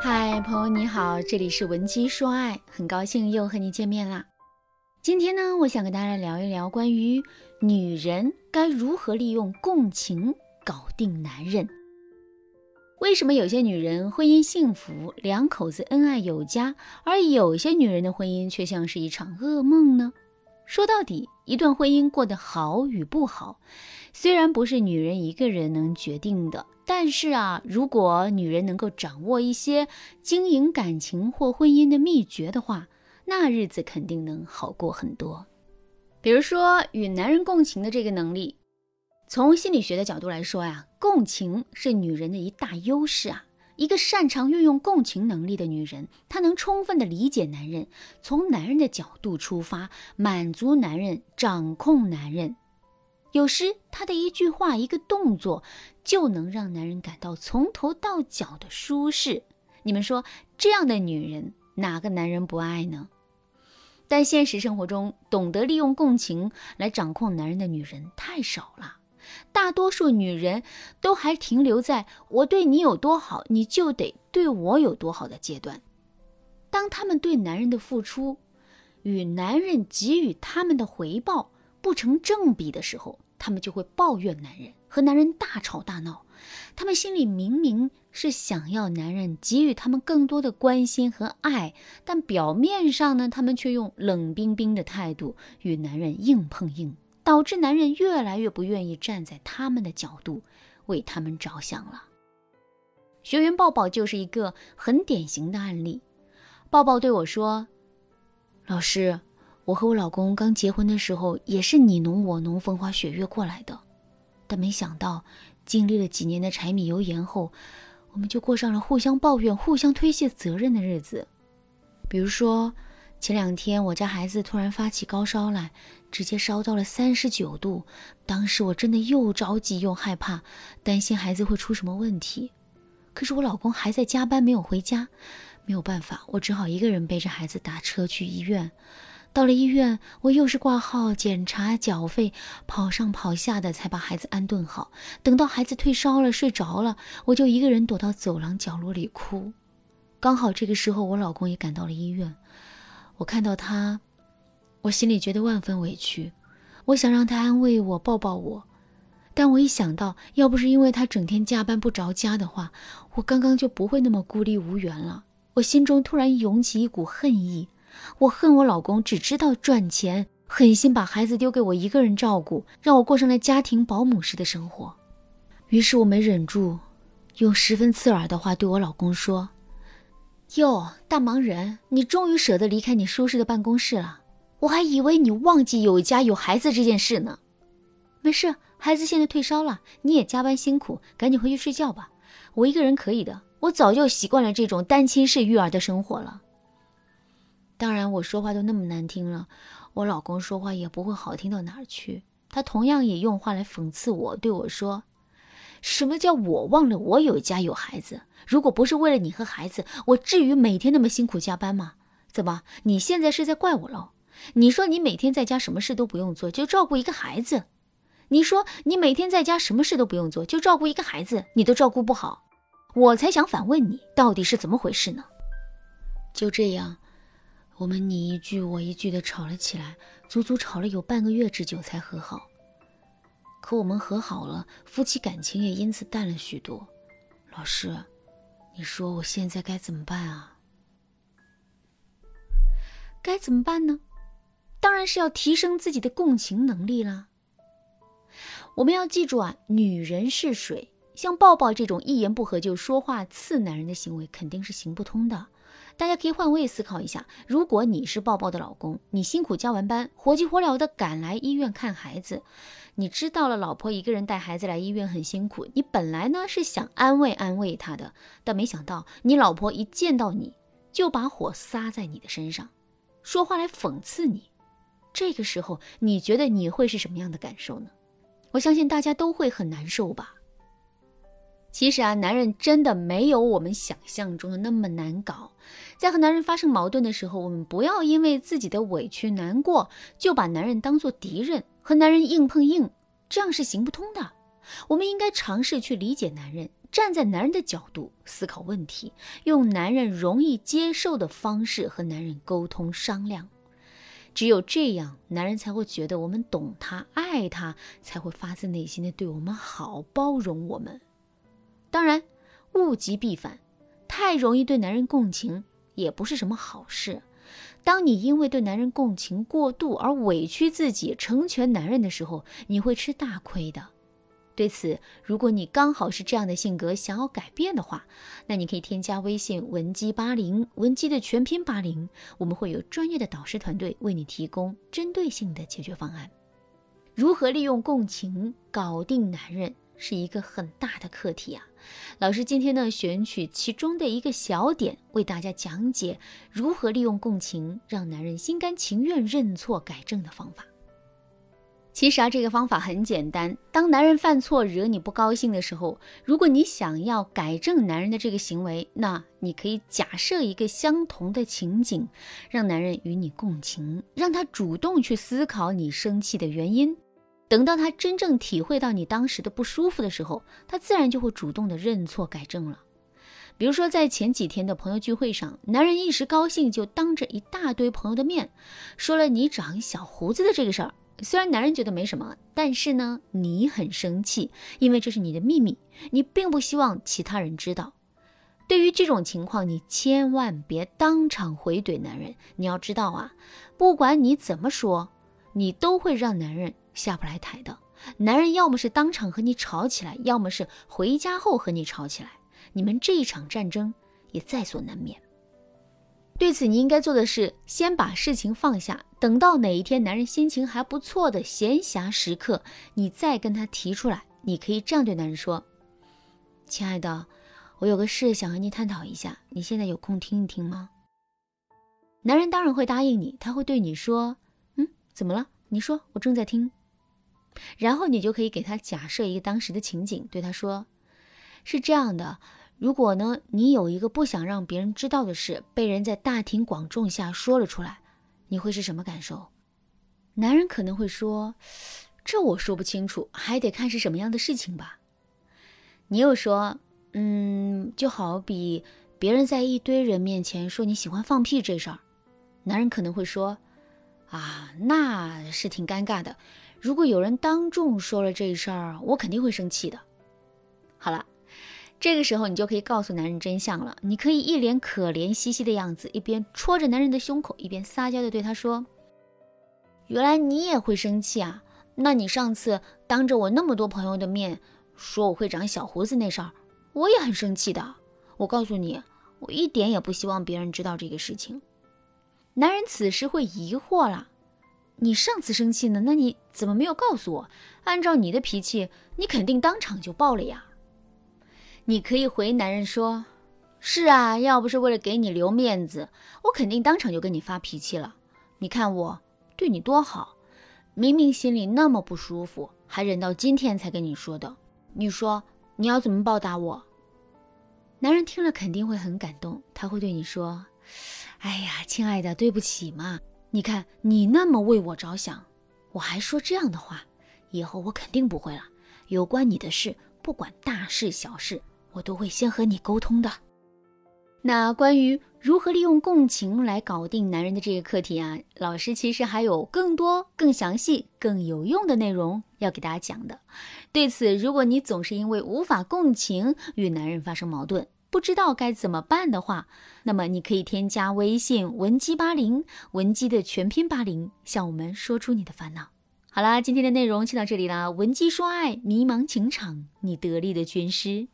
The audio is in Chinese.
嗨，朋友你好，这里是文姬说爱，很高兴又和你见面啦。今天呢，我想跟大家聊一聊关于女人该如何利用共情搞定男人。为什么有些女人婚姻幸福，两口子恩爱有加，而有些女人的婚姻却像是一场噩梦呢？说到底，一段婚姻过得好与不好，虽然不是女人一个人能决定的。但是啊，如果女人能够掌握一些经营感情或婚姻的秘诀的话，那日子肯定能好过很多。比如说，与男人共情的这个能力，从心理学的角度来说呀，共情是女人的一大优势啊。一个擅长运用共情能力的女人，她能充分的理解男人，从男人的角度出发，满足男人，掌控男人。有时，她的一句话、一个动作，就能让男人感到从头到脚的舒适。你们说，这样的女人，哪个男人不爱呢？但现实生活中，懂得利用共情来掌控男人的女人太少了。大多数女人都还停留在“我对你有多好，你就得对我有多好”的阶段。当她们对男人的付出与男人给予他们的回报，不成正比的时候，他们就会抱怨男人，和男人大吵大闹。他们心里明明是想要男人给予他们更多的关心和爱，但表面上呢，他们却用冷冰冰的态度与男人硬碰硬，导致男人越来越不愿意站在他们的角度为他们着想了。学员抱抱就是一个很典型的案例。抱抱对我说：“老师。”我和我老公刚结婚的时候，也是你侬我侬、风花雪月过来的，但没想到经历了几年的柴米油盐后，我们就过上了互相抱怨、互相推卸责任的日子。比如说，前两天我家孩子突然发起高烧来，直接烧到了三十九度，当时我真的又着急又害怕，担心孩子会出什么问题。可是我老公还在加班，没有回家，没有办法，我只好一个人背着孩子打车去医院。到了医院，我又是挂号、检查、缴费，跑上跑下的，才把孩子安顿好。等到孩子退烧了、睡着了，我就一个人躲到走廊角落里哭。刚好这个时候，我老公也赶到了医院。我看到他，我心里觉得万分委屈。我想让他安慰我、抱抱我，但我一想到，要不是因为他整天加班不着家的话，我刚刚就不会那么孤立无援了。我心中突然涌起一股恨意。我恨我老公只知道赚钱，狠心把孩子丢给我一个人照顾，让我过上了家庭保姆式的生活。于是我没忍住，用十分刺耳的话对我老公说：“哟，大忙人，你终于舍得离开你舒适的办公室了？我还以为你忘记有家有孩子这件事呢。没事，孩子现在退烧了，你也加班辛苦，赶紧回去睡觉吧。我一个人可以的，我早就习惯了这种单亲式育儿的生活了。”当然，我说话都那么难听了，我老公说话也不会好听到哪儿去。他同样也用话来讽刺我，对我说：“什么叫我忘了我有家有孩子？如果不是为了你和孩子，我至于每天那么辛苦加班吗？怎么，你现在是在怪我喽？你说你每天在家什么事都不用做，就照顾一个孩子？你说你每天在家什么事都不用做，就照顾一个孩子，你都照顾不好？我才想反问你，到底是怎么回事呢？”就这样。我们你一句我一句的吵了起来，足足吵了有半个月之久才和好。可我们和好了，夫妻感情也因此淡了许多。老师，你说我现在该怎么办啊？该怎么办呢？当然是要提升自己的共情能力啦。我们要记住啊，女人是水，像抱抱这种一言不合就说话刺男人的行为，肯定是行不通的。大家可以换位思考一下，如果你是抱抱的老公，你辛苦加完班，火急火燎的赶来医院看孩子，你知道了老婆一个人带孩子来医院很辛苦，你本来呢是想安慰安慰她的，但没想到你老婆一见到你就把火撒在你的身上，说话来讽刺你，这个时候你觉得你会是什么样的感受呢？我相信大家都会很难受吧。其实啊，男人真的没有我们想象中的那么难搞。在和男人发生矛盾的时候，我们不要因为自己的委屈难过，就把男人当做敌人，和男人硬碰硬，这样是行不通的。我们应该尝试去理解男人，站在男人的角度思考问题，用男人容易接受的方式和男人沟通商量。只有这样，男人才会觉得我们懂他、爱他，才会发自内心的对我们好、包容我们。当然，物极必反，太容易对男人共情也不是什么好事。当你因为对男人共情过度而委屈自己成全男人的时候，你会吃大亏的。对此，如果你刚好是这样的性格，想要改变的话，那你可以添加微信文姬八零，文姬的全拼八零，我们会有专业的导师团队为你提供针对性的解决方案。如何利用共情搞定男人？是一个很大的课题啊！老师今天呢，选取其中的一个小点，为大家讲解如何利用共情让男人心甘情愿认错改正的方法。其实啊，这个方法很简单。当男人犯错惹你不高兴的时候，如果你想要改正男人的这个行为，那你可以假设一个相同的情景，让男人与你共情，让他主动去思考你生气的原因。等到他真正体会到你当时的不舒服的时候，他自然就会主动的认错改正了。比如说，在前几天的朋友聚会上，男人一时高兴，就当着一大堆朋友的面，说了你长小胡子的这个事儿。虽然男人觉得没什么，但是呢，你很生气，因为这是你的秘密，你并不希望其他人知道。对于这种情况，你千万别当场回怼男人。你要知道啊，不管你怎么说，你都会让男人。下不来台的男人，要么是当场和你吵起来，要么是回家后和你吵起来，你们这一场战争也在所难免。对此，你应该做的是先把事情放下，等到哪一天男人心情还不错的闲暇时刻，你再跟他提出来。你可以这样对男人说：“亲爱的，我有个事想和你探讨一下，你现在有空听一听吗？”男人当然会答应你，他会对你说：“嗯，怎么了？你说，我正在听。”然后你就可以给他假设一个当时的情景，对他说：“是这样的，如果呢，你有一个不想让别人知道的事，被人在大庭广众下说了出来，你会是什么感受？”男人可能会说：“这我说不清楚，还得看是什么样的事情吧。”你又说：“嗯，就好比别人在一堆人面前说你喜欢放屁这事儿。”男人可能会说：“啊，那是挺尴尬的。”如果有人当众说了这事儿，我肯定会生气的。好了，这个时候你就可以告诉男人真相了。你可以一脸可怜兮兮的样子，一边戳着男人的胸口，一边撒娇的对他说：“原来你也会生气啊？那你上次当着我那么多朋友的面说我会长小胡子那事儿，我也很生气的。我告诉你，我一点也不希望别人知道这个事情。”男人此时会疑惑了。你上次生气呢？那你怎么没有告诉我？按照你的脾气，你肯定当场就爆了呀。你可以回男人说：“是啊，要不是为了给你留面子，我肯定当场就跟你发脾气了。你看我对你多好，明明心里那么不舒服，还忍到今天才跟你说的。你说你要怎么报答我？”男人听了肯定会很感动，他会对你说：“哎呀，亲爱的，对不起嘛。”你看，你那么为我着想，我还说这样的话，以后我肯定不会了。有关你的事，不管大事小事，我都会先和你沟通的。那关于如何利用共情来搞定男人的这个课题啊，老师其实还有更多、更详细、更有用的内容要给大家讲的。对此，如果你总是因为无法共情与男人发生矛盾，不知道该怎么办的话，那么你可以添加微信文姬八零，文姬的全拼八零，向我们说出你的烦恼。好啦，今天的内容就到这里啦，文姬说爱，迷茫情场，你得力的军师。